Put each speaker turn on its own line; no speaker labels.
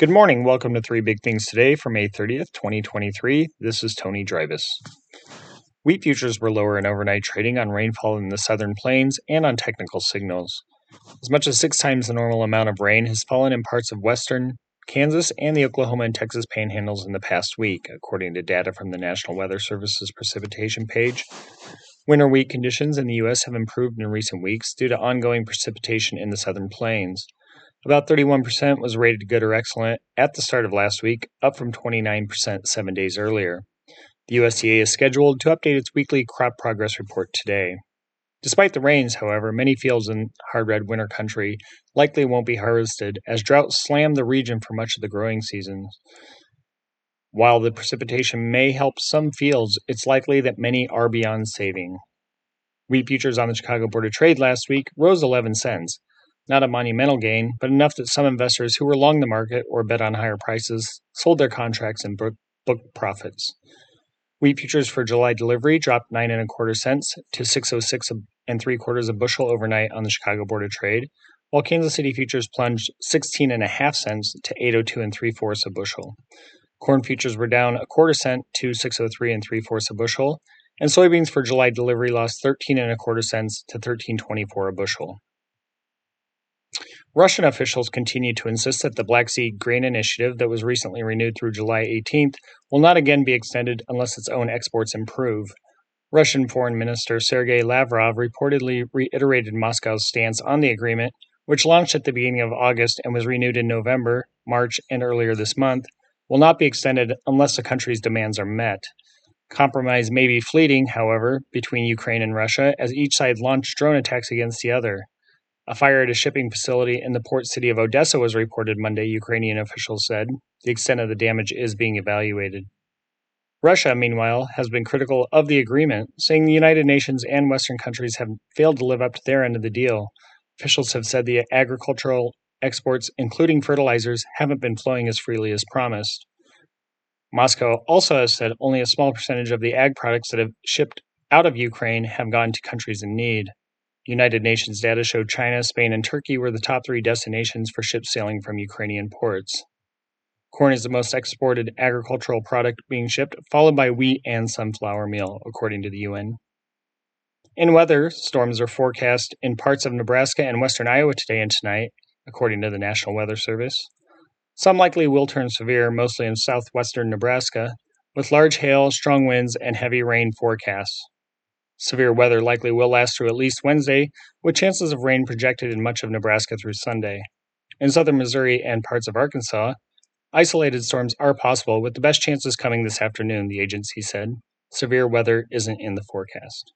Good morning. Welcome to Three Big Things Today for May 30th, 2023. This is Tony Dreibus. Wheat futures were lower in overnight trading on rainfall in the southern plains and on technical signals. As much as six times the normal amount of rain has fallen in parts of western Kansas and the Oklahoma and Texas panhandles in the past week, according to data from the National Weather Service's precipitation page. Winter wheat conditions in the U.S. have improved in recent weeks due to ongoing precipitation in the southern plains. About 31% was rated good or excellent at the start of last week, up from 29% seven days earlier. The USDA is scheduled to update its weekly crop progress report today. Despite the rains, however, many fields in hard red winter country likely won't be harvested as drought slammed the region for much of the growing season. While the precipitation may help some fields, it's likely that many are beyond saving. Wheat futures on the Chicago Board of Trade last week rose 11 cents, not a monumental gain, but enough that some investors who were long the market or bet on higher prices sold their contracts and booked profits. Wheat futures for July delivery dropped nine and a quarter cents to 606 and three quarters a bushel overnight on the Chicago Board of Trade, while Kansas City futures plunged 16 and a half cents to 802 and three fourths a bushel. Corn futures were down a quarter cent to 603 and three fourths a bushel, and soybeans for July delivery lost 13 and a quarter cents to 1324 a bushel. Russian officials continue to insist that the Black Sea Grain Initiative, that was recently renewed through July 18th, will not again be extended unless its own exports improve. Russian Foreign Minister Sergei Lavrov reportedly reiterated Moscow's stance on the agreement, which launched at the beginning of August and was renewed in November, March, and earlier this month, will not be extended unless the country's demands are met. Compromise may be fleeting, however, between Ukraine and Russia as each side launched drone attacks against the other. A fire at a shipping facility in the port city of Odessa was reported Monday, Ukrainian officials said. The extent of the damage is being evaluated. Russia, meanwhile, has been critical of the agreement, saying the United Nations and Western countries have failed to live up to their end of the deal. Officials have said the agricultural exports, including fertilizers, haven't been flowing as freely as promised. Moscow also has said only a small percentage of the ag products that have shipped out of Ukraine have gone to countries in need. United Nations data showed China, Spain, and Turkey were the top three destinations for ships sailing from Ukrainian ports. Corn is the most exported agricultural product being shipped, followed by wheat and sunflower meal, according to the UN. In weather, storms are forecast in parts of Nebraska and western Iowa today and tonight, according to the National Weather Service. Some likely will turn severe, mostly in southwestern Nebraska, with large hail, strong winds, and heavy rain forecasts. Severe weather likely will last through at least Wednesday, with chances of rain projected in much of Nebraska through Sunday. In southern Missouri and parts of Arkansas, isolated storms are possible, with the best chances coming this afternoon, the agency said. Severe weather isn't in the forecast.